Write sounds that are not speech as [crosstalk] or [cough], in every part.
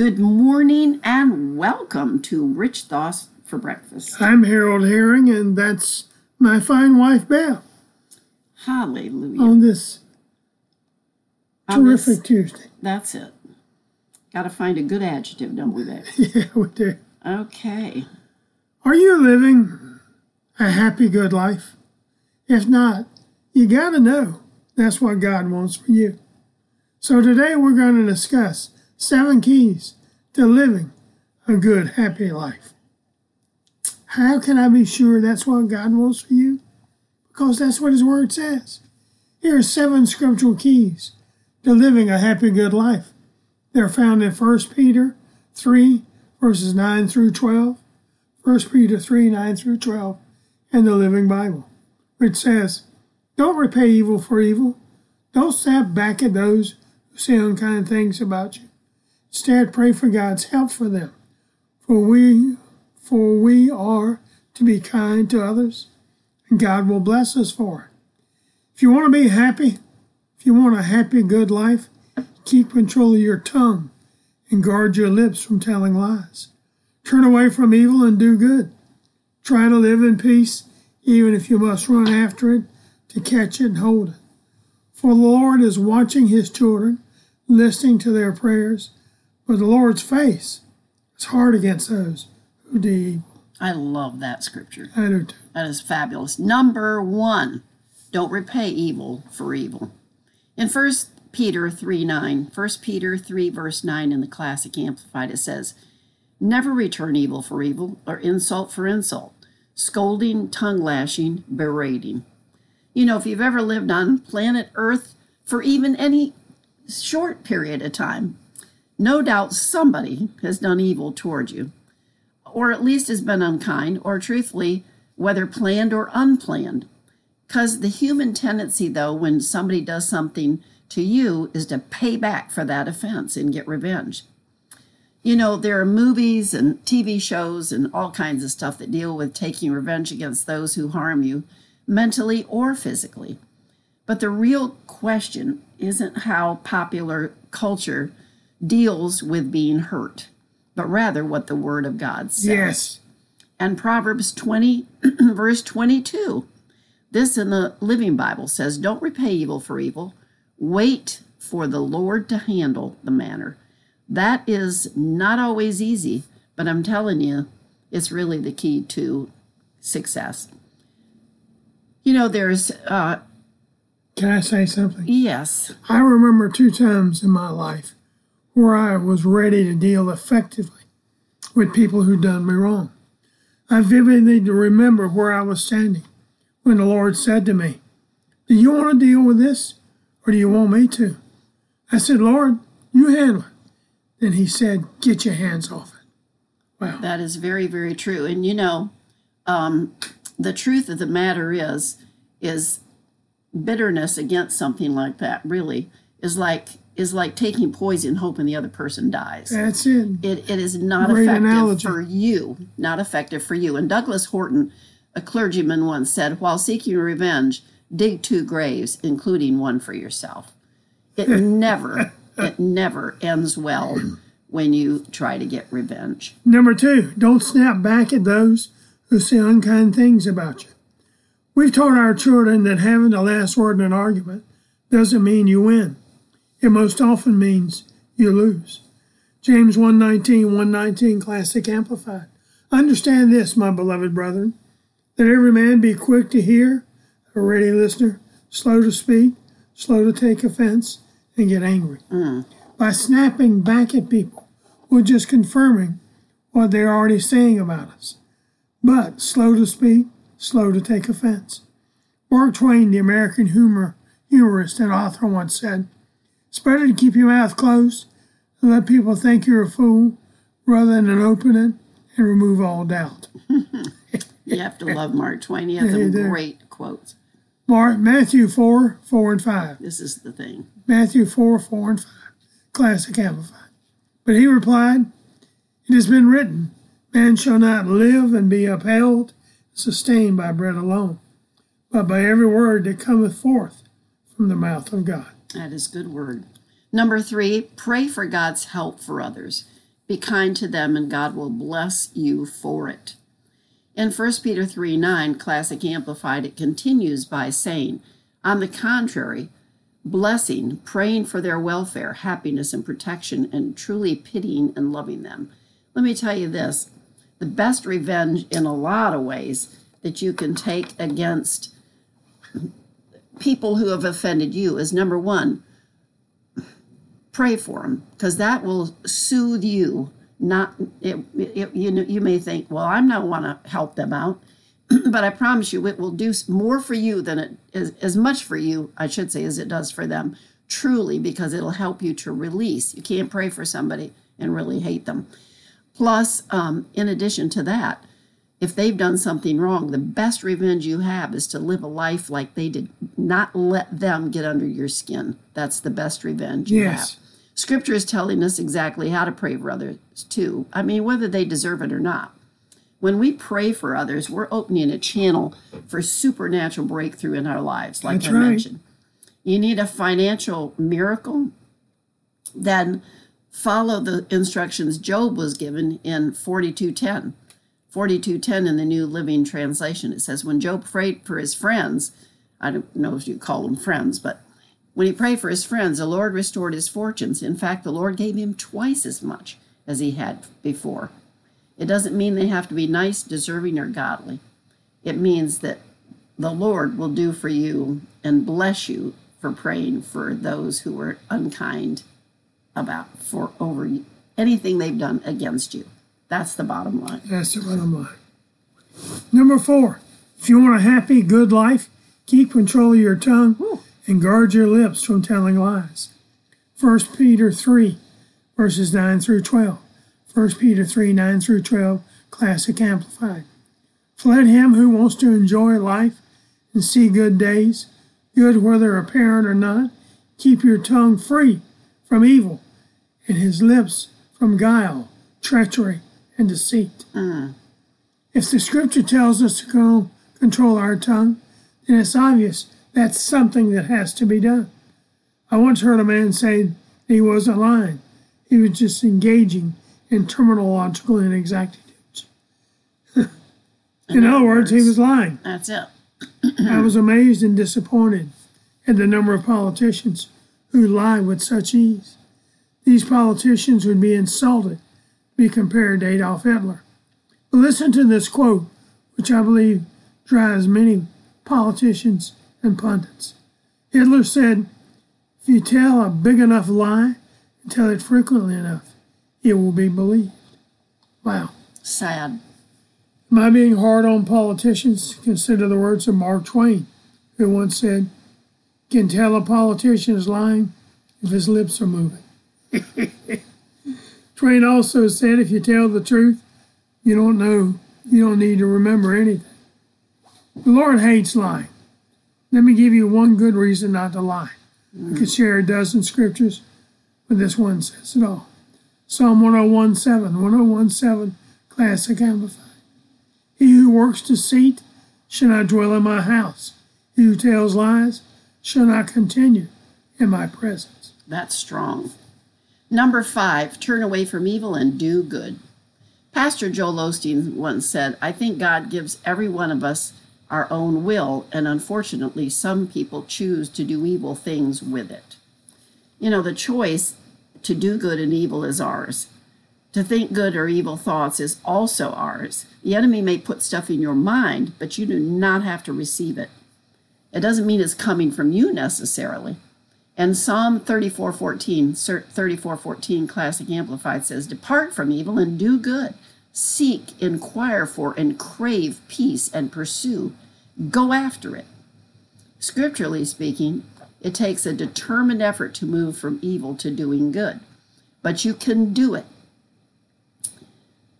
Good morning and welcome to Rich Thoughts for Breakfast. I'm Harold Herring, and that's my fine wife, Beth, Hallelujah. on this On this- terrific Tuesday. that's it. Got to find a good adjective, don't we, babe? [laughs] Yeah, we do. Okay. Are you living a happy, good life? If not, you got to know that's what God wants for you. So today we're going to discuss seven keys to living a good, happy life. How can I be sure that's what God wants for you? Because that's what His Word says. Here are seven scriptural keys to living a happy, good life. They're found in 1 Peter 3, verses 9 through 12. 1 Peter 3 9 through 12, and the Living Bible, which says, Don't repay evil for evil. Don't snap back at those who say unkind things about you. Instead, pray for God's help for them. For we, for we are to be kind to others, and God will bless us for it. If you want to be happy, if you want a happy, good life, keep control of your tongue and guard your lips from telling lies. Turn away from evil and do good. Try to live in peace, even if you must run after it to catch it and hold it. For the Lord is watching his children, listening to their prayers, but the Lord's face is hard against those who do evil. I love that scripture. I do too. That is fabulous. Number one, don't repay evil for evil. In First Peter 3 9, 1 Peter 3, verse 9 in the Classic Amplified, it says, Never return evil for evil or insult for insult, scolding, tongue lashing, berating. You know, if you've ever lived on planet Earth for even any short period of time, no doubt somebody has done evil toward you, or at least has been unkind, or truthfully, whether planned or unplanned. Because the human tendency, though, when somebody does something to you, is to pay back for that offense and get revenge. You know, there are movies and TV shows and all kinds of stuff that deal with taking revenge against those who harm you, mentally or physically. But the real question isn't how popular culture deals with being hurt, but rather what the Word of God says. Yes. And Proverbs 20, [clears throat] verse 22. This in the Living Bible says, Don't repay evil for evil. Wait for the Lord to handle the matter. That is not always easy, but I'm telling you, it's really the key to success. You know, there's, uh, Can I say something? yes, I remember two times in my life where I was ready to deal effectively with people who'd done me wrong. I vividly remember where I was standing when the Lord said to me, Do you want to deal with this or do you want me to? I said, Lord, you handle it. Then he said, Get your hands off it. Wow. That is very, very true. And you know, um, the truth of the matter is, is bitterness against something like that really is like is like taking poison hoping the other person dies. That's it. It, it is not Great effective analogy. for you, not effective for you. And Douglas Horton, a clergyman, once said, while seeking revenge, dig two graves, including one for yourself. It [laughs] never, it never ends well when you try to get revenge. Number two, don't snap back at those who say unkind things about you. We've taught our children that having the last word in an argument doesn't mean you win. It most often means you lose. James 119, 119, Classic Amplified. Understand this, my beloved brethren, that every man be quick to hear, a ready listener, slow to speak, slow to take offense, and get angry. Mm. By snapping back at people, we're just confirming what they're already saying about us. But slow to speak, slow to take offense. Mark Twain, the American humor, humorist and author, once said, It's better to keep your mouth closed and let people think you're a fool rather than open it and remove all doubt. You have to love Mark Twain. He has Yeah, some great quotes. Mark, Matthew 4, 4 and 5. This is the thing. Matthew 4, 4 and 5. Classic Amplified. But he replied, It has been written, Man shall not live and be upheld, sustained by bread alone, but by every word that cometh forth from the mouth of God. That is good word. Number three, pray for God's help for others. Be kind to them, and God will bless you for it. In 1 Peter 3 9, Classic Amplified, it continues by saying, On the contrary, blessing, praying for their welfare, happiness, and protection, and truly pitying and loving them. Let me tell you this the best revenge, in a lot of ways, that you can take against people who have offended you is number one, pray for them, because that will soothe you. Not it, it, you know you may think, well, I'm not want to help them out, [clears throat] but I promise you, it will do more for you than it is as much for you, I should say, as it does for them. Truly, because it'll help you to release. You can't pray for somebody and really hate them. Plus, um, in addition to that, if they've done something wrong, the best revenge you have is to live a life like they did, not let them get under your skin. That's the best revenge you Yes. have. Scripture is telling us exactly how to pray for others, too. I mean, whether they deserve it or not. When we pray for others, we're opening a channel for supernatural breakthrough in our lives, like That's I right. mentioned. You need a financial miracle, then follow the instructions Job was given in 4210. 4210 in the New Living Translation. It says, When Job prayed for his friends, I don't know if you call them friends, but when he prayed for his friends, the Lord restored his fortunes. In fact, the Lord gave him twice as much as he had before. It doesn't mean they have to be nice, deserving, or godly. It means that the Lord will do for you and bless you for praying for those who were unkind about for over anything they've done against you. That's the bottom line. That's the bottom line. Number four, if you want a happy, good life, keep control of your tongue and guard your lips from telling lies. 1 Peter 3, verses 9 through 12. 1 Peter 3, 9 through 12, Classic Amplified. Let him who wants to enjoy life and see good days, good whether apparent or not, keep your tongue free from evil and his lips from guile, treachery, and deceit. Mm. If the scripture tells us to control our tongue, then it's obvious that's something that has to be done. I once heard a man say he wasn't lying, he was just engaging in terminological inexactitudes. [laughs] in other words, he was lying. That's it. I was amazed and disappointed at the number of politicians who lie with such ease. These politicians would be insulted be compared to Adolf Hitler. But listen to this quote, which I believe drives many politicians and pundits. Hitler said, If you tell a big enough lie and tell it frequently enough, it will be believed. Wow. Sad. Am I being hard on politicians? Consider the words of Mark Twain, who once said, Can tell a politician is lying if his lips are moving. [laughs] Twain also said, If you tell the truth, you don't know, you don't need to remember anything. The Lord hates lying. Let me give you one good reason not to lie. I could share a dozen scriptures, but this one says it all. Psalm 1017, 1017, Classic Amplified. He who works deceit shall not dwell in my house. He who tells lies shall not continue in my presence. That's strong. Number five, turn away from evil and do good. Pastor Joel Osteen once said, I think God gives every one of us our own will, and unfortunately, some people choose to do evil things with it. You know, the choice to do good and evil is ours. To think good or evil thoughts is also ours. The enemy may put stuff in your mind, but you do not have to receive it. It doesn't mean it's coming from you necessarily. And Psalm 34:14, 34:14 Classic Amplified says, "Depart from evil and do good. Seek, inquire for, and crave peace and pursue. Go after it." Scripturally speaking, it takes a determined effort to move from evil to doing good, but you can do it.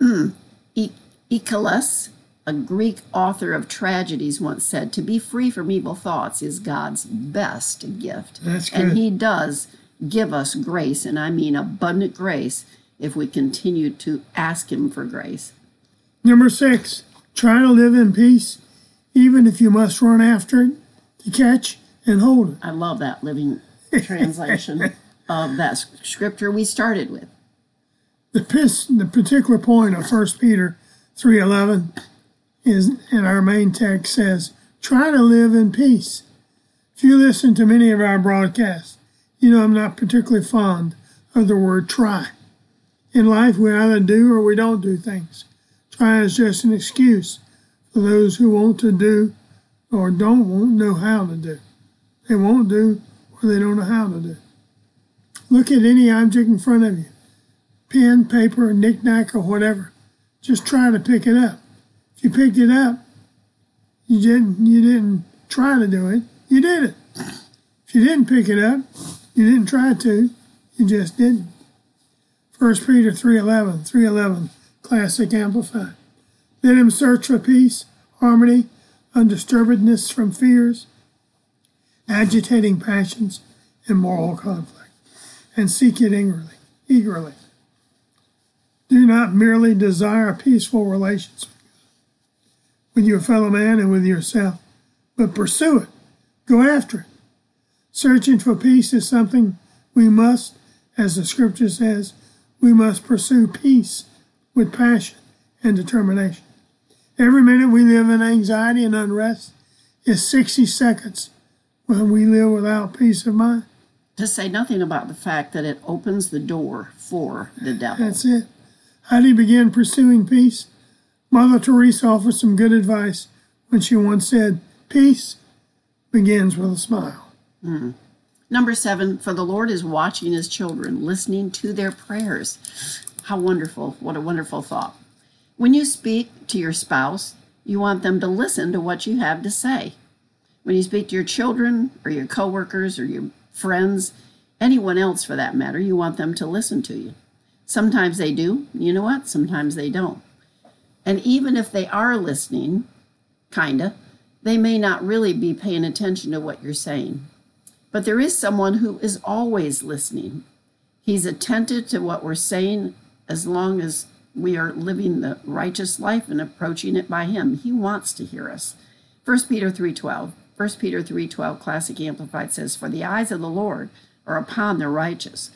[clears throat] E- Aeschylus, a Greek author of tragedies, once said, To be free from evil thoughts is God's best gift. That's And. He does give us grace, and I mean abundant grace, if we continue to ask Him for grace. Number six, try to live in peace, even if you must run after it to catch and hold it. I love that living translation [laughs] of that scripture we started with. The, the particular point of 1 Peter 3.11 is, in our main text says, try to live in peace. If you listen to many of our broadcasts, you know I'm not particularly fond of the word try. In life, we either do or we don't do things. Try is just an excuse for those who want to do or don't want know how to do. They won't do or they don't know how to do. Look at any object in front of you pen, paper, knickknack, or whatever. Just try to pick it up. If you picked it up, you didn't you didn't try to do it. You did it. If you didn't pick it up, you didn't try to. You just didn't. 1 Peter 3.11, 3.11, Classic Amplified. Let him search for peace, harmony, undisturbedness from fears, agitating passions, and moral conflict, and seek it eagerly. eagerly. Do not merely desire peaceful relations with your fellow man and with yourself, but pursue it. Go after it. Searching for peace is something we must, as the scripture says, we must pursue peace with passion and determination. Every minute we live in anxiety and unrest is 60 seconds when we live without peace of mind. To say nothing about the fact that it opens the door for the devil. That's it. How do you begin pursuing peace? Mother Teresa offered some good advice when she once said, Peace begins with a smile. Mm. Number seven, for the Lord is watching his children, listening to their prayers. How wonderful. What a wonderful thought. When you speak to your spouse, you want them to listen to what you have to say. When you speak to your children or your coworkers or your friends, anyone else for that matter, you want them to listen to you. Sometimes they do. You know what? Sometimes they don't. And even if they are listening, kinda, they may not really be paying attention to what you're saying. But there is someone who is always listening. He's attentive to what we're saying as long as we are living the righteous life and approaching it by him. He wants to hear us. 1 Peter 3:12. 1 Peter 3:12 Classic Amplified says, "For the eyes of the Lord are upon the righteous,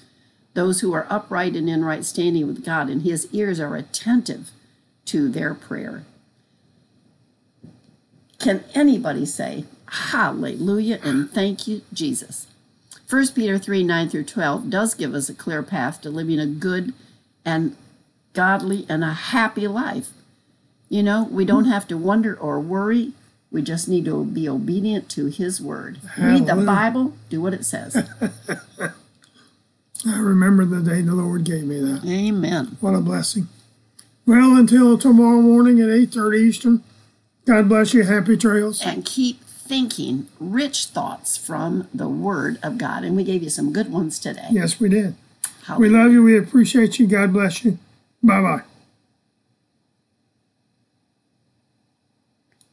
those who are upright and in right standing with God, and his ears are attentive to their prayer." Can anybody say, Hallelujah and thank you, Jesus? 1 Peter 3 9 through 12 does give us a clear path to living a good and godly and a happy life. You know, we don't have to wonder or worry. We just need to be obedient to His word. Read the Bible, do what it says. [laughs] I remember the day the Lord gave me that. Amen. What a blessing. Well, until tomorrow morning at 8.30 Eastern, God bless you. Happy trails. And keep thinking rich thoughts from the Word of God. And we gave you some good ones today. Yes, we did. We love you. We appreciate you. God bless you. Bye-bye.